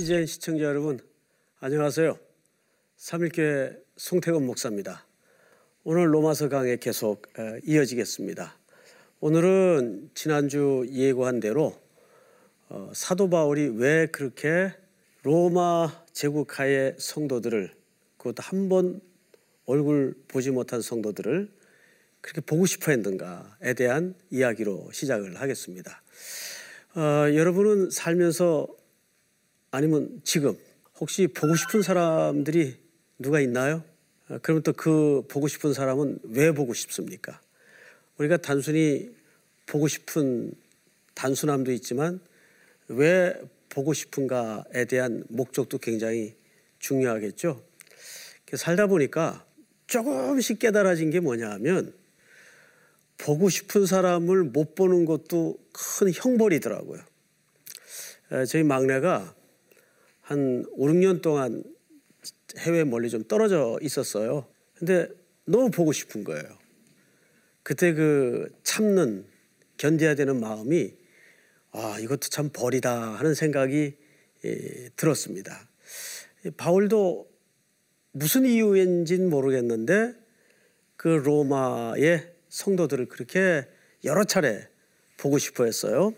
CGN 시청자 여러분 안녕하세요. 삼일교회 송태건 목사입니다. 오늘 로마서 강의 계속 이어지겠습니다. 오늘은 지난주 예고한 대로 어, 사도 바울이 왜 그렇게 로마 제국하의 성도들을 그것도 한 번 얼굴 보지 못한 성도들을 그렇게 보고 싶어 했는가에 대한 이야기로 시작을 하겠습니다. 어, 여러분은 살면서 아니면 지금 혹시 보고 싶은 사람들이 누가 있나요? 어, 그러면 또 그 보고 싶은 사람은 왜 보고 싶습니까? 우리가 단순히 보고 싶은 단순함도 있지만 왜 보고 싶은가에 대한 목적도 굉장히 중요하겠죠. 살다 보니까 조금씩 깨달아진 게 뭐냐 하면 보고 싶은 사람을 못 보는 것도 큰 형벌이더라고요. 저희 막내가 한 5, 6년 동안 해외 멀리 좀 떨어져 있었어요. 근데 너무 보고 싶은 거예요. 그때 그 참는 견뎌야 되는 마음이 아 이것도 참 벌이다 하는 생각이 예, 들었습니다. 바울도 무슨 이유인지는 모르겠는데 그 로마의 성도들을 그렇게 여러 차례 보고 싶어 했어요.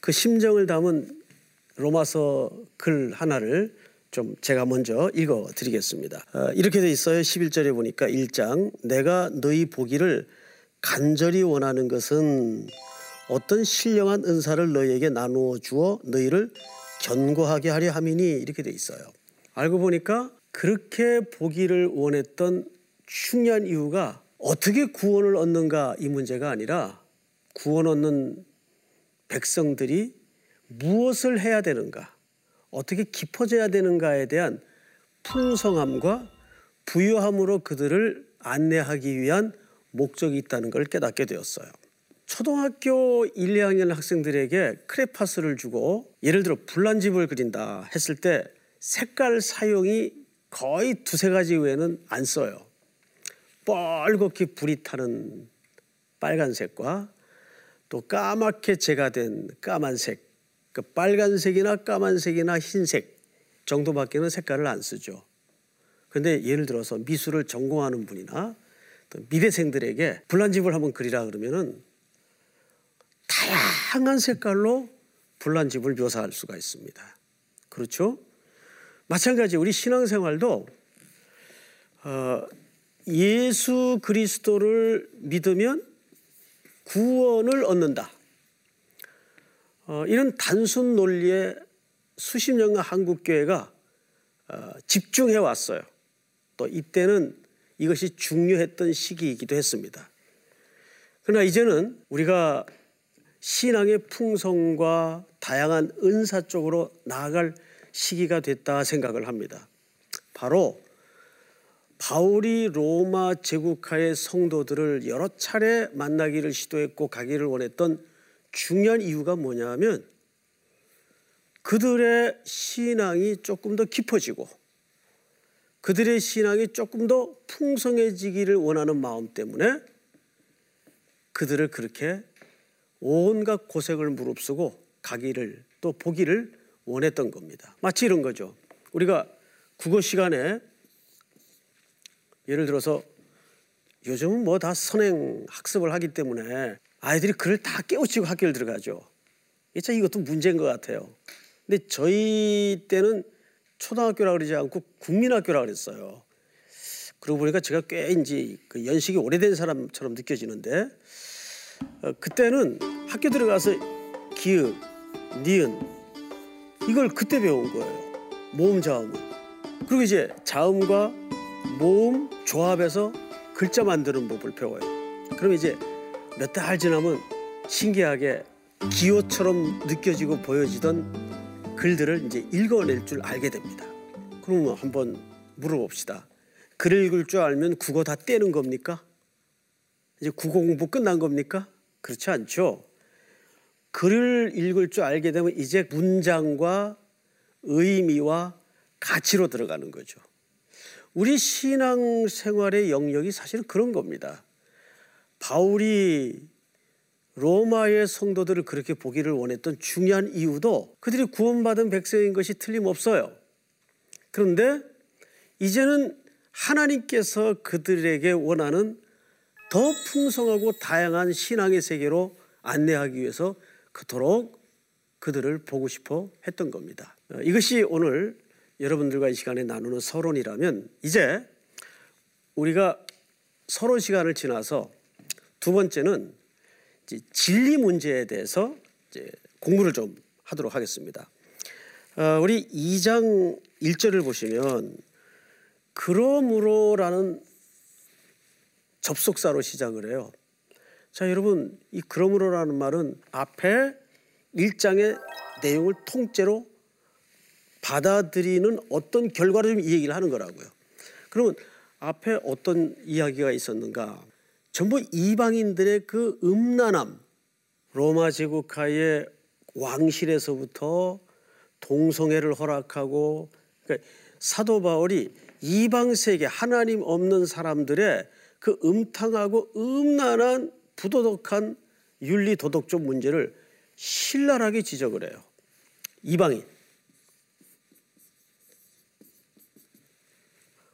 그 심정을 담은 로마서 글 하나를 좀 제가 먼저 읽어 드리겠습니다. 어, 이렇게 돼 있어요. 11절에 보니까 1장 내가 너희 보기를 간절히 원하는 것은 어떤 신령한 은사를 너희에게 나누어 주어 너희를 견고하게 하려 함이니 이렇게 돼 있어요. 알고 보니까 그렇게 보기를 원했던 중요한 이유가 어떻게 구원을 얻는가 이 문제가 아니라 구원 얻는 백성들이 무엇을 해야 되는가, 어떻게 깊어져야 되는가에 대한 풍성함과 부유함으로 그들을 안내하기 위한 목적이 있다는 걸 깨닫게 되었어요. 초등학교 1, 2학년 학생들에게 크레파스를 주고 예를 들어 불난집을 그린다 했을 때 색깔 사용이 거의 두세 가지 외에는 안 써요. 뻘겋게 불이 타는 빨간색과 또 까맣게 재가 된 까만색 그 빨간색이나 까만색이나 흰색 정도밖에는 색깔을 안 쓰죠. 근데 예를 들어서 미술을 전공하는 분이나 미대생들에게 불난집을 한번 그리라 그러면은 다양한 색깔로 불난집을 묘사할 수가 있습니다. 그렇죠? 마찬가지 우리 신앙생활도 어, 예수 그리스도를 믿으면 구원을 얻는다. 어, 이런 단순 논리에 수십 년간 한국 교회가 어, 집중해 왔어요. 또 이때는 이것이 중요했던 시기이기도 했습니다. 그러나 이제는 우리가 신앙의 풍성과 다양한 은사 쪽으로 나아갈 시기가 됐다 생각을 합니다. 바로 바울이 로마 제국하의 성도들을 여러 차례 만나기를 시도했고 가기를 원했던 중요한 이유가 뭐냐면 그들의 신앙이 조금 더 깊어지고 그들의 신앙이 조금 더 풍성해지기를 원하는 마음 때문에 그들을 그렇게 온갖 고생을 무릅쓰고 가기를 또 보기를 원했던 겁니다. 마치 이런 거죠. 우리가 국어 시간에 예를 들어서 요즘은 뭐 다 선행 학습을 하기 때문에 아이들이 글을 다 깨우치고 학교를 들어가죠. 참 이것도 문제인 것 같아요. 근데 저희 때는 초등학교라 그러지 않고 국민학교라 그랬어요. 그러고 보니까 제가 꽤 이제 그 연식이 오래된 사람처럼 느껴지는데 어, 그때는 학교 들어가서 기읍, 니은 이걸 그때 배운 거예요. 모음 자음을. 그리고 이제 자음과 모음 조합해서 글자 만드는 법을 배워요. 그럼 이제 몇 달 지나면 신기하게 기호처럼 느껴지고 보여지던 글들을 이제 읽어낼 줄 알게 됩니다. 그러면 한번 물어봅시다. 글 읽을 줄 알면 국어 다 떼는 겁니까? 이제 국어 공부 끝난 겁니까? 그렇지 않죠. 글을 읽을 줄 알게 되면 이제 문장과 의미와 가치로 들어가는 거죠. 우리 신앙 생활의 영역이 사실은 그런 겁니다. 바울이 로마의 성도들을 그렇게 보기를 원했던 중요한 이유도 그들이 구원받은 백성인 것이 틀림없어요. 그런데 이제는 하나님께서 그들에게 원하는 더 풍성하고 다양한 신앙의 세계로 안내하기 위해서 그토록 그들을 보고 싶어 했던 겁니다. 어, 이것이 오늘 여러분들과 이 시간에 나누는 서론이라면 이제 우리가 서론 시간을 지나서 두 번째는 진리 문제에 대해서 공부를 좀 하도록 하겠습니다. 어, 우리 2장 1절을 보시면 그러므로라는 접속사로 시작을 해요. 자, 여러분, 이 그러므로라는 말은 앞에 1장의 내용을 통째로 받아들이는 어떤 결과를 좀 얘기를 하는 거라고요. 그러면 앞에 어떤 이야기가 있었는가? 전부 이방인들의 그 음란함, 로마 제국하의 왕실에서부터 동성애를 허락하고 그러니까 사도 바울이 이방 세계 하나님 없는 사람들의 그 음탕하고 음란한 부도덕한 윤리 도덕적 문제를 신랄하게 지적을 해요. 이방인.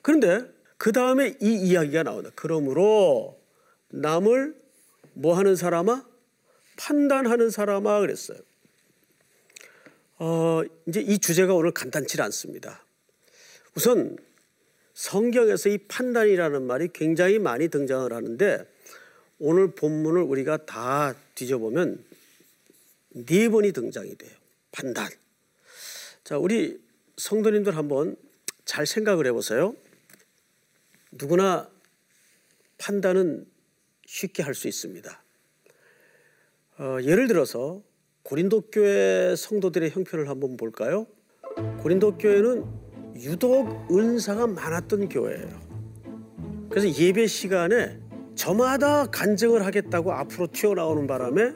그런데 그 다음에 이 이야기가 나온다. 그러므로 남을 뭐 하는 사람아? 판단하는 사람아 그랬어요. 어, 이제 이 주제가 오늘 간단치 않습니다. 우선 성경에서 이 판단이라는 말이 굉장히 많이 등장을 하는데 오늘 본문을 우리가 다 뒤져보면 네 번이 등장이 돼요. 판단. 자, 우리 성도님들 한번 잘 생각을 해보세요. 누구나 판단은 쉽게 할 수 있습니다. 어, 예를 들어서 고린도 교회 성도들의 형편을 한번 볼까요? 고린도 교회는 유독 은사가 많았던 교회예요. 그래서 예배 시간에 저마다 간증을 하겠다고 앞으로 튀어나오는 바람에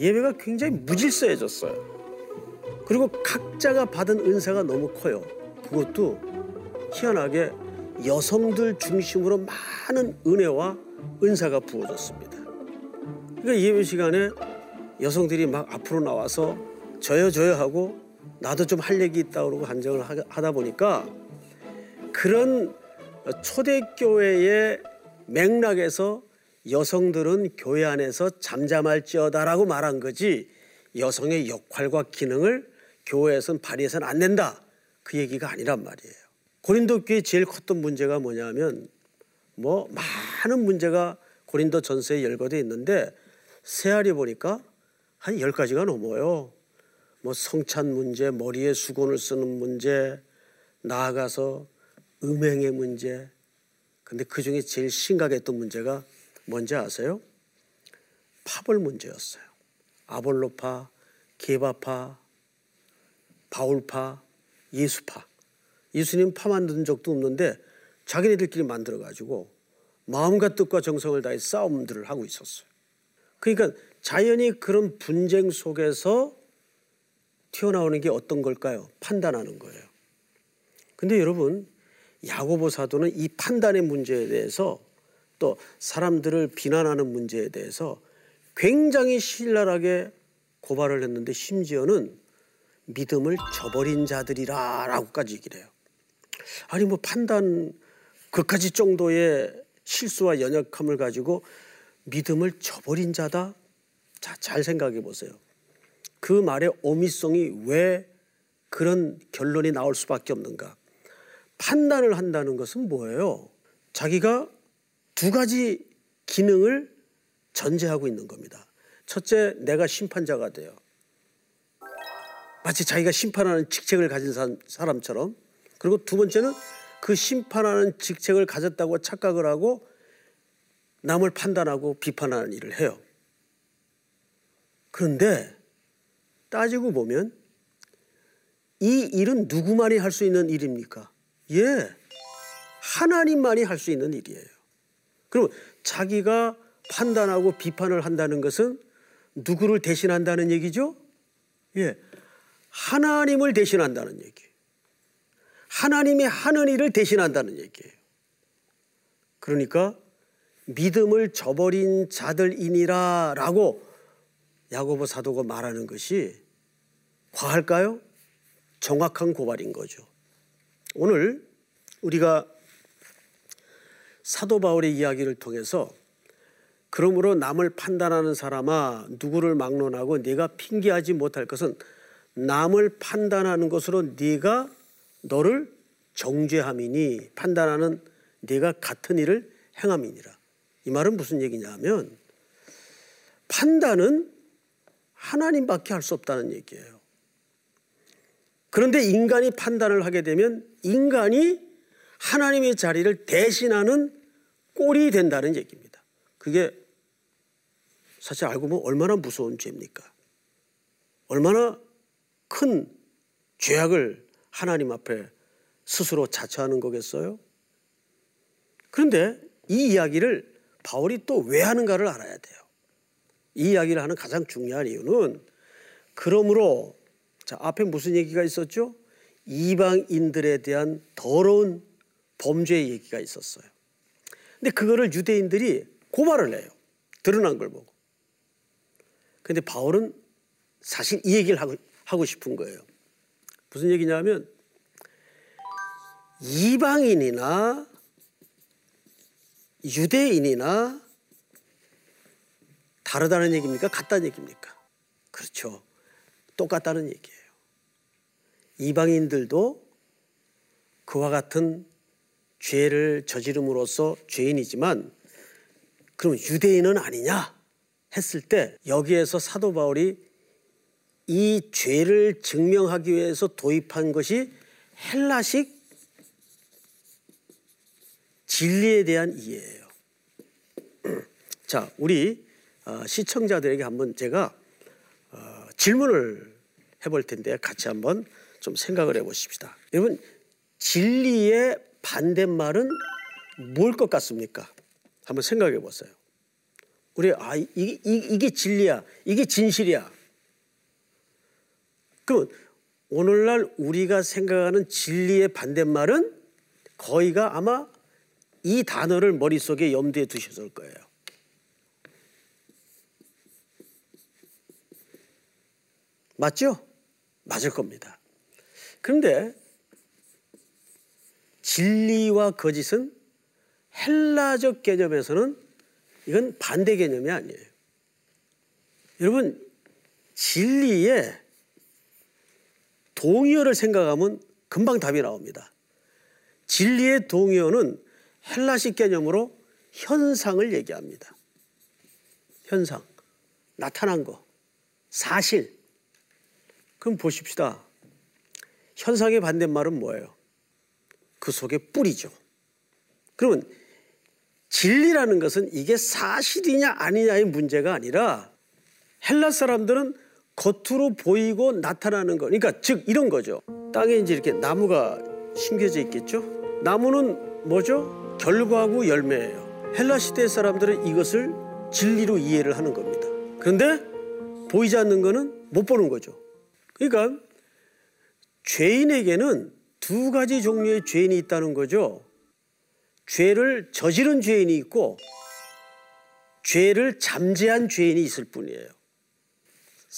예배가 굉장히 무질서해졌어요. 그리고 각자가 받은 은사가 너무 커요. 그것도 희한하게 여성들 중심으로 많은 은혜와 은사가 부어졌습니다. 그러니까 예배 시간에 여성들이 막 앞으로 나와서 저요 저요 하고 나도 좀 할 얘기 있다 그러고 간증을 하다 보니까 그런 초대교회의 맥락에서 여성들은 교회 안에서 잠잠할지어다라고 말한 거지 여성의 역할과 기능을 교회에서는 발휘해서는 안 된다 그 얘기가 아니란 말이에요. 고린도 교회 제일 컸던 문제가 뭐냐면 뭐 많은 문제가 고린도 전서에 열거돼 있는데 세알이 보니까 한 10가지가 넘어요. 뭐 성찬 문제, 머리에 수건을 쓰는 문제, 나아가서 음행의 문제. 근데 그 중에 제일 심각했던 문제가 뭔지 아세요? 파벌 문제였어요. 아볼로파, 게바파, 바울파, 예수파. 예수님 파 만든 적도 없는데 자기네들끼리 만들어 가지고 마음과 뜻과 정성을 다해 싸움들을 하고 있었어요. 그러니까 자연히 그런 분쟁 속에서 튀어나오는 게 어떤 걸까요? 판단하는 거예요. 근데 여러분, 야고보 사도는 이 판단의 문제에 대해서 또 사람들을 비난하는 문제에 대해서 굉장히 신랄하게 고발을 했는데 심지어는 믿음을 저버린 자들이라라고까지 얘기를 해요. 아니 뭐 판단 그까지 정도의 실수와 연약함을 가지고 믿음을 저버린 자다? 자, 잘 생각해 보세요. 그 말의 어미성이 왜 그런 결론이 나올 수밖에 없는가? 판단을 한다는 것은 뭐예요? 자기가 두 가지 기능을 전제하고 있는 겁니다. 첫째, 내가 심판자가 돼요. 마치 자기가 심판하는 직책을 가진 사람처럼. 그리고 두 번째는 그 심판하는 직책을 가졌다고 착각을 하고 남을 판단하고 비판하는 일을 해요. 그런데 따지고 보면 이 일은 누구만이 할 수 있는 일입니까? 예. 하나님만이 할 수 있는 일이에요. 그럼 자기가 판단하고 비판을 한다는 것은 누구를 대신한다는 얘기죠? 예. 하나님을 대신한다는 얘기예요. 하나님이 하는 일을 대신한다는 얘기예요. 그러니까 믿음을 저버린 자들이니라 라고 야고보 사도가 말하는 것이 과할까요? 정확한 고발인 거죠. 오늘 우리가 사도 바울의 이야기를 통해서 그러므로 남을 판단하는 사람아 누구를 막론하고 네가 핑계하지 못할 것은 남을 판단하는 것으로 네가 너를 정죄함이니 판단하는 네가 같은 일을 행함이니라. 이 말은 무슨 얘기냐면 판단은 하나님밖에 할 수 없다는 얘기예요. 그런데 인간이 판단을 하게 되면 인간이 하나님의 자리를 대신하는 꼴이 된다는 얘기입니다. 그게 사실 알고 보면 얼마나 무서운 죄입니까? 얼마나 큰 죄악을 하나님 앞에 스스로 자처하는 거겠어요? 그런데 이 이야기를 바울이 또 왜 하는가를 알아야 돼요. 이 이야기를 하는 가장 중요한 이유는 그러므로 자, 앞에 무슨 얘기가 있었죠? 이방인들에 대한 더러운 범죄의 얘기가 있었어요. 근데 그거를 유대인들이 고발을 해요. 드러난 걸 보고. 근데 바울은 사실 이 얘기를 하고, 하고 싶은 거예요. 무슨 얘기냐면 이방인이나 유대인이나 다르다는 얘기입니까? 같다는 얘기입니까? 그렇죠. 똑같다는 얘기예요. 이방인들도 그와 같은 죄를 저지름으로써 죄인이지만 그럼 유대인은 아니냐 했을 때 여기에서 사도 바울이 이 죄를 증명하기 위해서 도입한 것이 헬라식 진리에 대한 이해예요. 자, 우리 어, 시청자들에게 한번 제가 어, 질문을 해볼 텐데 같이 한번 좀 생각을 해보십시다. 여러분 진리의 반대말은 뭘 것 같습니까? 한번 생각해 보세요. 우리 아 이게, 이게 진리야, 이게 진실이야. 그럼 오늘날 우리가 생각하는 진리의 반대말은 거의가 아마 이 단어를 머릿속에 염두에 두셨을 거예요. 맞죠? 맞을 겁니다. 그런데 진리와 거짓은 헬라적 개념에서는 이건 반대 개념이 아니에요. 여러분, 진리에 동의어를 생각하면 금방 답이 나옵니다. 진리의 동의어는 헬라식 개념으로 현상을 얘기합니다. 현상, 나타난 거, 사실. 그럼 보십시다. 현상의 반대말은 뭐예요? 그 속에 뿌리죠. 그러면 진리라는 것은 이게 사실이냐 아니냐의 문제가 아니라 헬라 사람들은 겉으로 보이고 나타나는 거. 그러니까 즉 이런 거죠. 땅에 이제 이렇게 나무가 심겨져 있겠죠. 나무는 뭐죠? 결과하고 열매예요. 헬라 시대 사람들은 이것을 진리로 이해를 하는 겁니다. 그런데 보이지 않는 거는 못 보는 거죠. 그러니까 죄인에게는 두 가지 종류의 죄인이 있다는 거죠. 죄를 저지른 죄인이 있고 죄를 잠재한 죄인이 있을 뿐이에요.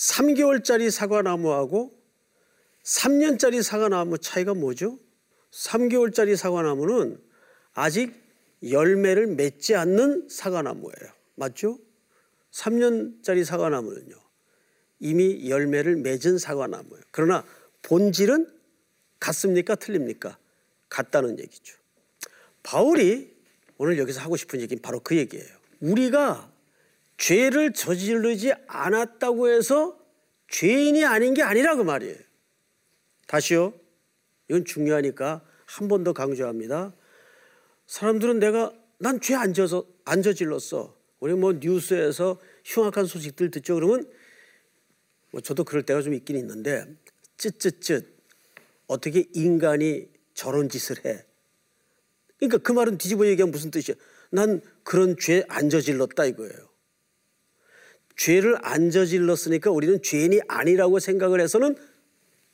3개월짜리 사과나무하고 3년짜리 사과나무 차이가 뭐죠? 3개월짜리 사과나무는 아직 열매를 맺지 않는 사과나무예요. 맞죠? 3년짜리 사과나무는요. 이미 열매를 맺은 사과나무예요. 그러나 본질은 같습니까? 틀립니까? 같다는 얘기죠. 바울이 오늘 여기서 하고 싶은 얘기는 바로 그 얘기예요. 우리가 죄를 저지르지 않았다고 해서 죄인이 아닌 게 아니라 그 말이에요. 다시요. 이건 중요하니까 한 번 더 강조합니다. 사람들은 내가 난 죄안 져서 안 저질렀어. 우리 뭐 뉴스에서 흉악한 소식들 듣죠. 그러면 뭐 저도 그럴 때가 좀 있긴 있는데 쯧쯧쯧 어떻게 인간이 저런 짓을 해? 그러니까 그 말은 뒤집어 얘기하면 무슨 뜻이야? 난 그런 죄 안 저질렀다 이거예요. 죄를 안 저질렀으니까 우리는 죄인이 아니라고 생각을 해서는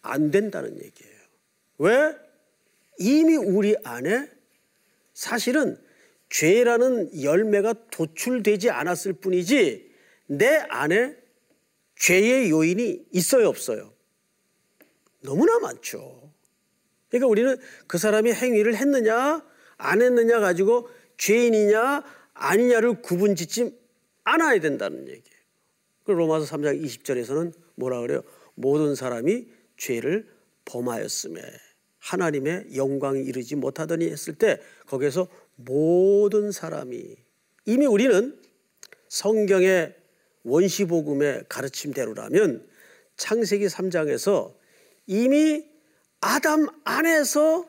안 된다는 얘기예요. 왜? 이미 우리 안에 사실은 죄라는 열매가 도출되지 않았을 뿐이지 내 안에 죄의 요인이 있어요, 없어요? 너무나 많죠. 그러니까 우리는 그 사람이 행위를 했느냐, 안 했느냐 가지고 죄인이냐, 아니냐를 구분 짓지 않아야 된다는 얘기예요. 그 로마서 3장 20절에서는 뭐라 그래요? 모든 사람이 죄를 범하였음에 하나님의 영광이 이르지 못하더니 했을 때 거기에서 모든 사람이 이미 우리는 성경의 원시복음의 가르침대로라면 창세기 3장에서 이미 아담 안에서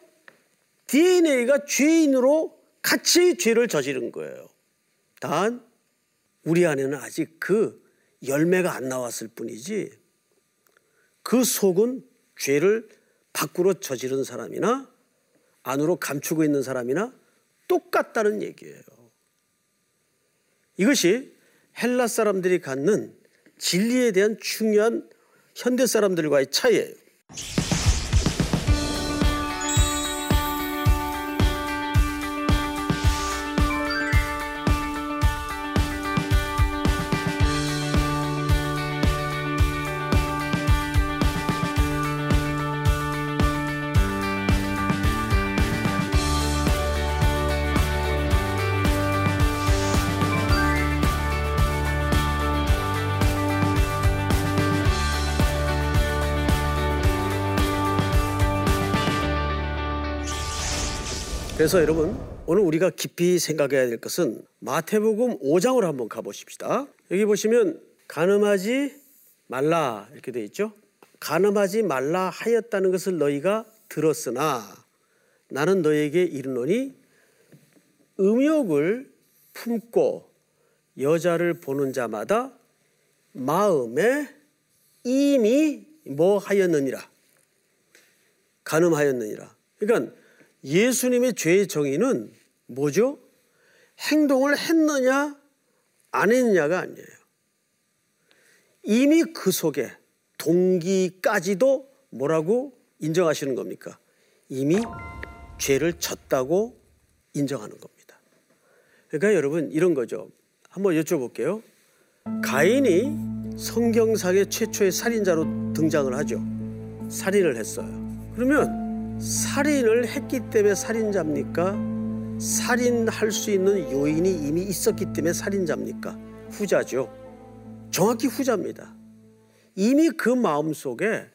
DNA가 죄인으로 같이 죄를 저지른 거예요. 단 우리 안에는 아직 그 열매가 안 나왔을 뿐이지 그 속은 죄를 밖으로 저지른 사람이나 안으로 감추고 있는 사람이나 똑같다는 얘기예요. 이것이 헬라 사람들이 갖는 진리에 대한 중요한 현대 사람들과의 차이예요. 그래서 여러분 오늘 우리가 깊이 생각해야 될 것은 마태복음 5장으로 한번 가보십시다. 여기 보시면 가늠하지 말라 이렇게 돼 있죠. 가늠하지 말라 하였다는 것을 너희가 들었으나 나는 너에게 이르노니 음욕을 품고 여자를 보는 자마다 마음에 이미 뭐 하였느니라 가늠하였느니라. 그러니까 예수님의 죄의 정의는 뭐죠? 행동을 했느냐 안 했느냐가 아니에요. 이미 그 속에 동기까지도 뭐라고 인정하시는 겁니까? 이미 죄를 졌다고 인정하는 겁니다. 그러니까 여러분 이런 거죠. 한번 여쭤볼게요. 가인이 성경상의 최초의 살인자로 등장을 하죠. 살인을 했어요. 그러면 살인을 했기 때문에 살인자입니까? 살인할 수 있는 요인이 이미 있었기 때문에 살인자입니까? 후자죠. 정확히 후자입니다. 이미 그 마음 속에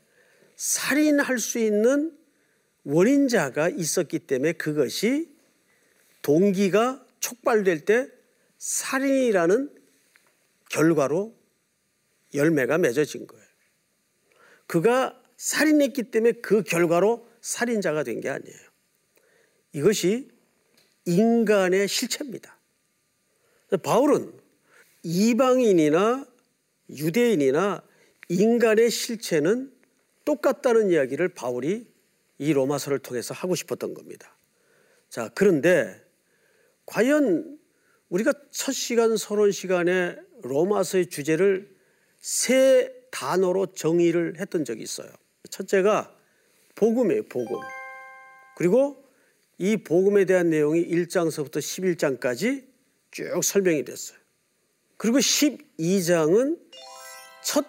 살인할 수 있는 원인자가 있었기 때문에 그것이 동기가 촉발될 때 살인이라는 결과로 열매가 맺어진 거예요. 그가 살인했기 때문에 그 결과로 살인자가 된 게 아니에요. 이것이 인간의 실체입니다. 바울은 이방인이나 유대인이나 인간의 실체는 똑같다는 이야기를 바울이 이 로마서를 통해서 하고 싶었던 겁니다. 자, 그런데 과연 우리가 첫 시간, 서론 시간에 로마서의 주제를 세 단어로 정의를 했던 적이 있어요. 첫째가 복음이에요, 복음. 그리고 이 복음에 대한 내용이 1장서부터 11장까지 쭉 설명이 됐어요. 그리고 12장은 첫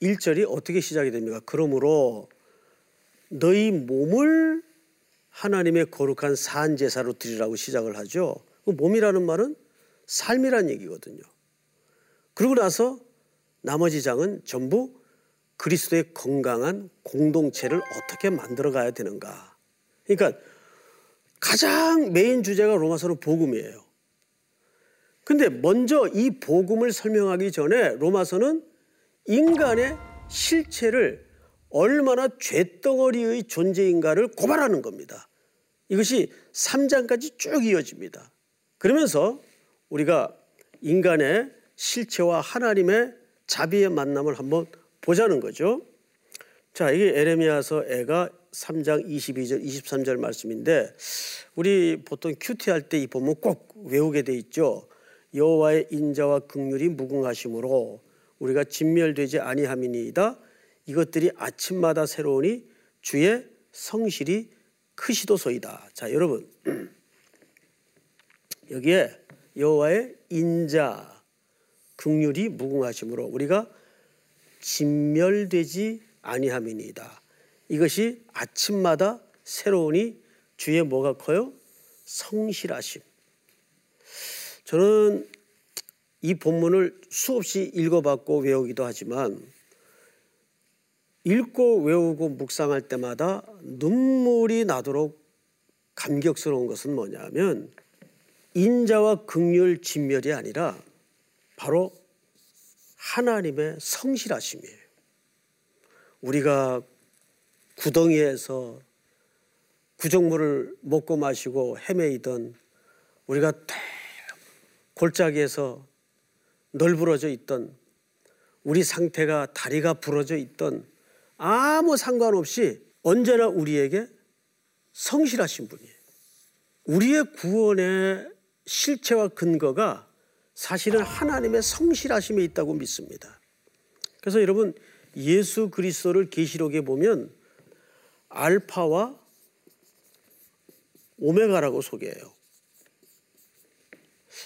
1절이 어떻게 시작이 됩니까? 그러므로 너희 몸을 하나님의 거룩한 산 제사로 드리라고 시작을 하죠. 그 몸이라는 말은 삶이란 얘기거든요. 그러고 나서 나머지 장은 전부 그리스도의 건강한 공동체를 어떻게 만들어 가야 되는가. 그러니까 가장 메인 주제가 로마서는 복음이에요. 근데 먼저 이 복음을 설명하기 전에 로마서는 인간의 실체를 얼마나 죄덩어리의 존재인가를 고발하는 겁니다. 이것이 3장까지 쭉 이어집니다. 그러면서 우리가 인간의 실체와 하나님의 자비의 만남을 한번 보자는 거죠. 자, 이게 에레미야서 애가 3장 22절, 23절 말씀인데 우리 보통 큐티 할 때이 보면 꼭 외우게 돼 있죠. 여호와의 인자와 극률이 무궁하심으로 우리가 진멸되지 아니함이니이다. 이것들이 아침마다 새로우니 주의 성실이 크시도소이다. 자, 여러분 여기에 여호와의 인자, 극률이 무궁하심으로 우리가 진멸되지 아니함이니이다. 이것이 아침마다 새로우니 주의 뭐가 커요? 성실하심. 저는 이 본문을 수없이 읽어봤고 외우기도 하지만 읽고 외우고 묵상할 때마다 눈물이 나도록 감격스러운 것은 뭐냐면 인자와 극률 진멸이 아니라 바로 하나님의 성실하심이에요. 우리가 구덩이에서 구정물을 먹고 마시고 헤매이던 우리가 골짜기에서 널브러져 있던 우리 상태가 다리가 부러져 있던 아무 상관없이 언제나 우리에게 성실하신 분이에요. 우리의 구원의 실체와 근거가 사실은 하나님의 성실하심에 있다고 믿습니다. 그래서 여러분 예수 그리스도를 계시록에 보면 알파와 오메가라고 소개해요.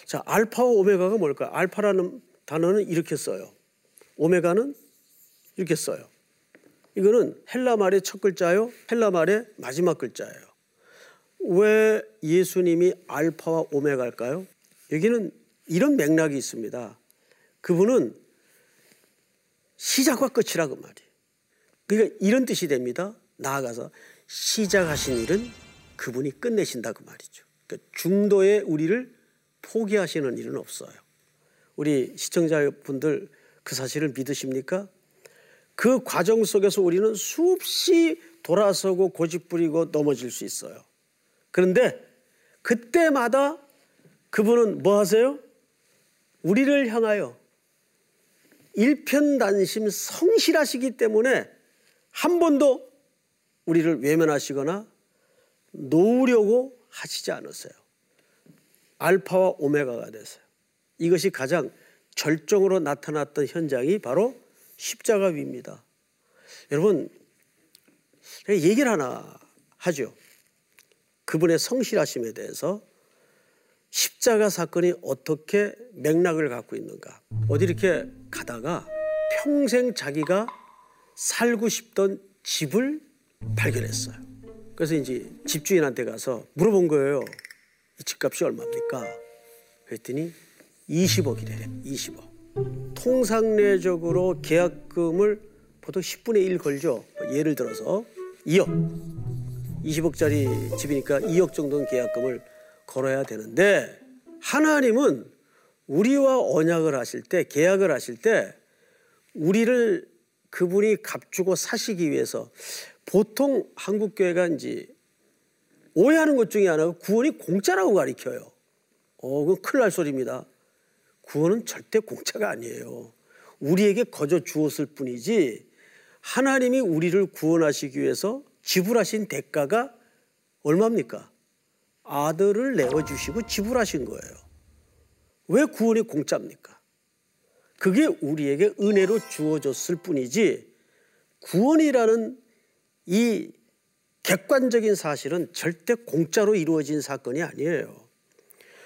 자, 알파와 오메가가 뭘까? 알파라는 단어는 이렇게 써요. 오메가는 이렇게 써요. 이거는 헬라 말의 첫 글자요, 헬라 말의 마지막 글자예요. 왜 예수님이 알파와 오메가일까요? 여기는 이런 맥락이 있습니다. 그분은 시작과 끝이라 그 말이에요. 그러니까 이런 뜻이 됩니다. 나아가서 시작하신 일은 그분이 끝내신다 그 말이죠. 그러니까 중도에 우리를 포기하시는 일은 없어요. 우리 시청자분들 그 사실을 믿으십니까? 그 과정 속에서 우리는 수없이 돌아서고 고집부리고 넘어질 수 있어요. 그런데 그때마다 그분은 뭐 하세요? 우리를 향하여 일편단심 성실하시기 때문에 한 번도 우리를 외면하시거나 놓으려고 하시지 않았어요. 알파와 오메가가 됐어요. 이것이 가장 절정으로 나타났던 현장이 바로 십자가 위입니다. 여러분, 얘기를 하나 하죠. 그분의 성실하심에 대해서 십자가 사건이 어떻게 맥락을 갖고 있는가. 어디 이렇게 가다가 평생 자기가 살고 싶던 집을 발견했어요. 그래서 이제 집주인한테 가서 물어본 거예요. 이 집값이 얼마입니까? 그랬더니 20억이래. 20억. 통상례적으로 계약금을 보통 10분의 1 걸죠. 예를 들어서 2억. 20억짜리 집이니까 2억 정도는 계약금을 걸어야 되는데 하나님은 우리와 언약을 하실 때 계약을 하실 때 우리를 그분이 값주고 사시기 위해서 보통 한국 교회가 이제 오해하는 것 중에 하나가 구원이 공짜라고 가리켜요. 어, 그건 큰일 날 소리입니다. 구원은 절대 공짜가 아니에요. 우리에게 거저 주었을 뿐이지 하나님이 우리를 구원하시기 위해서 지불하신 대가가 얼마입니까? 아들을 내어주시고 지불하신 거예요. 왜 구원이 공짜입니까? 그게 우리에게 은혜로 주어졌을 뿐이지 구원이라는 이 객관적인 사실은 절대 공짜로 이루어진 사건이 아니에요.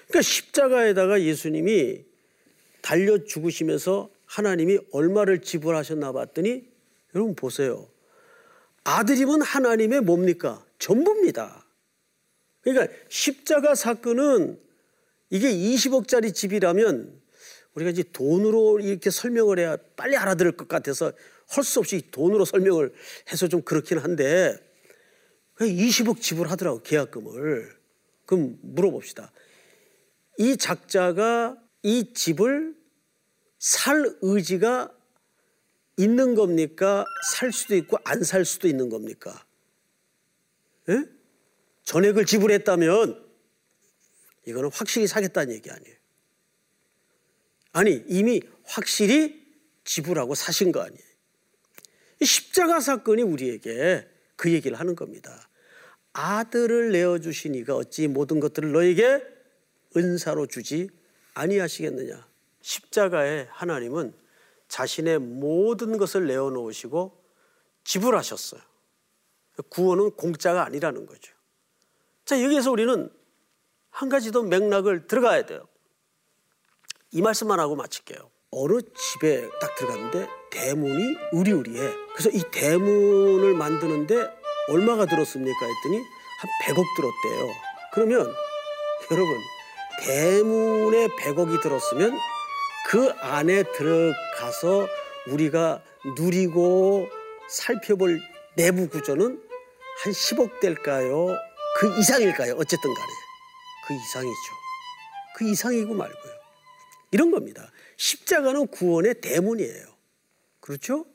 그러니까 십자가에다가 예수님이 달려 죽으시면서 하나님이 얼마를 지불하셨나 봤더니 여러분 보세요. 아들이면 하나님의 뭡니까? 전부입니다. 그러니까 십자가 사건은 이게 20억짜리 집이라면 우리가 이제 돈으로 이렇게 설명을 해야 빨리 알아들을 것 같아서 할 수 없이 돈으로 설명을 해서 좀 그렇긴 한데 20억 지불하더라고 계약금을. 그럼 물어봅시다. 이 작자가 이 집을 살 의지가 있는 겁니까? 살 수도 있고 안 살 수도 있는 겁니까? 예? 전액을 지불했다면 이거는 확실히 사겠다는 얘기 아니에요. 아니 이미 확실히 지불하고 사신 거 아니에요. 십자가 사건이 우리에게 그 얘기를 하는 겁니다. 아들을 내어 주시니가 어찌 모든 것들을 너에게 은사로 주지 아니하시겠느냐. 십자가에 하나님은 자신의 모든 것을 내어 놓으시고 지불하셨어요. 구원은 공짜가 아니라는 거죠. 자, 여기에서 우리는 한 가지 더 맥락을 들어가야 돼요. 이 말씀만 하고 마칠게요. 어느 집에 딱 들어갔는데 대문이 으리으리해. 그래서 이 대문을 만드는데 얼마가 들었습니까? 했더니 한 100억 들었대요. 그러면 여러분 대문에 100억이 들었으면 그 안에 들어가서 우리가 누리고 살펴볼 내부 구조는 한 10억 될까요? 그 이상일까요? 어쨌든 간에 그 이상이죠. 그 이상이고 말고요. 이런 겁니다. 십자가는 구원의 대문이에요. 그렇죠?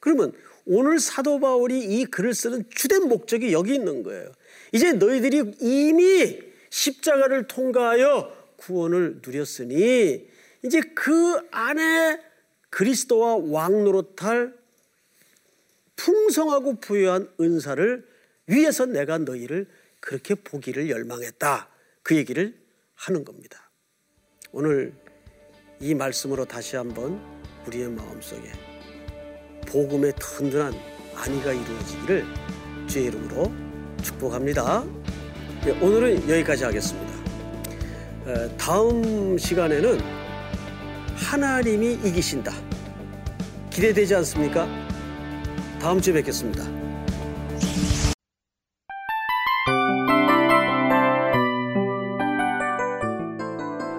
그러면 오늘 사도 바울이 이 글을 쓰는 주된 목적이 여기 있는 거예요. 이제 너희들이 이미 십자가를 통과하여 구원을 누렸으니 이제 그 안에 그리스도와 왕노릇할 풍성하고 부유한 은사를 위해서 내가 너희를 그렇게 보기를 열망했다. 그 얘기를 하는 겁니다. 오늘 이 말씀으로 다시 한번 우리의 마음속에 복음의 든든한 안위가 이루어지기를 주의 이름으로 축복합니다. 네, 오늘은 여기까지 하겠습니다. 다음 시간에는 하나님이 이기신다. 기대되지 않습니까? 다음 주에 뵙겠습니다.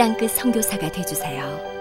땅끝 성교사가 되주세요